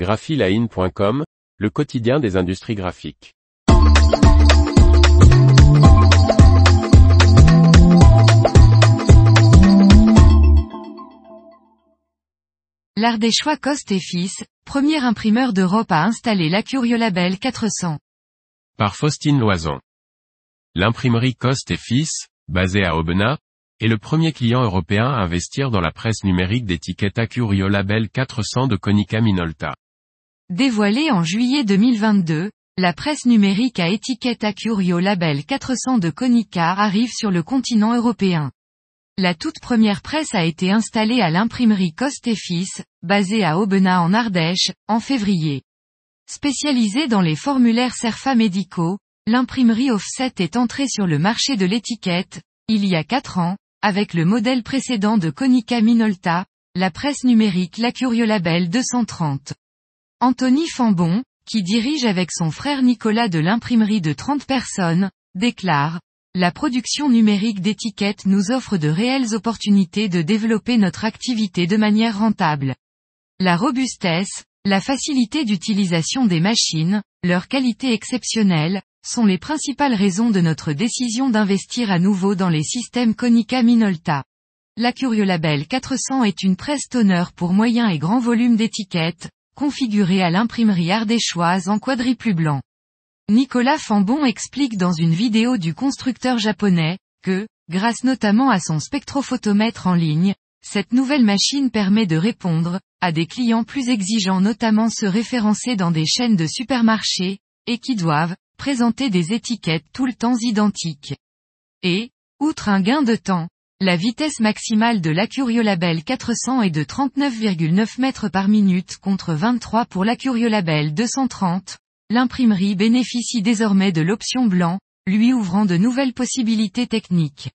graphiline.com, le quotidien des industries graphiques. L'Ardéchois Coste et Fils, premier imprimeur d'Europe à installer l'Acurio-Label 400. Par Faustine Loison. L'imprimerie Coste et Fils, basée à Aubenas, est le premier client européen à investir dans la presse numérique d'étiquette Acurio Label 400 de Konica Minolta. Dévoilée en juillet 2022, la presse numérique à étiquette Acurio Label 400 de Konica arrive sur le continent européen. La toute première presse a été installée à l'imprimerie Coste et Fils, basée à Aubenas en Ardèche, en février. Spécialisée dans les formulaires CERFA médicaux, l'imprimerie Offset est entrée sur le marché de l'étiquette, il y a quatre ans, avec le modèle précédent de Konica Minolta, la presse numérique L'Acurio Label 230. Anthony Fambon, qui dirige avec son frère Nicolas de l'imprimerie de 30 personnes, déclare, la production numérique d'étiquettes nous offre de réelles opportunités de développer notre activité de manière rentable. La robustesse, la facilité d'utilisation des machines, leur qualité exceptionnelle, sont les principales raisons de notre décision d'investir à nouveau dans les systèmes Konica Minolta. La Label 400 est une presse toner pour moyen et grand volume d'étiquettes, configurée à l'imprimerie ardéchoise en quadriplu blanc. Nicolas Fambon explique dans une vidéo du constructeur japonais, que, grâce notamment à son spectrophotomètre en ligne, cette nouvelle machine permet de répondre, à des clients plus exigeants notamment ceux référencés dans des chaînes de supermarchés, et qui doivent, présenter des étiquettes tout le temps identiques. Et, outre un gain de temps, la vitesse maximale de l'Acurio-Label 400 est de 39,9 mètres par minute contre 23 pour l'Acurio-Label 230, l'imprimerie bénéficie désormais de l'option blanc, lui ouvrant de nouvelles possibilités techniques.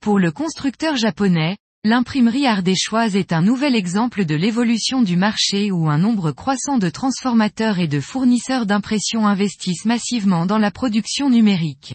Pour le constructeur japonais, l'imprimerie ardéchoise est un nouvel exemple de l'évolution du marché où un nombre croissant de transformateurs et de fournisseurs d'impression investissent massivement dans la production numérique.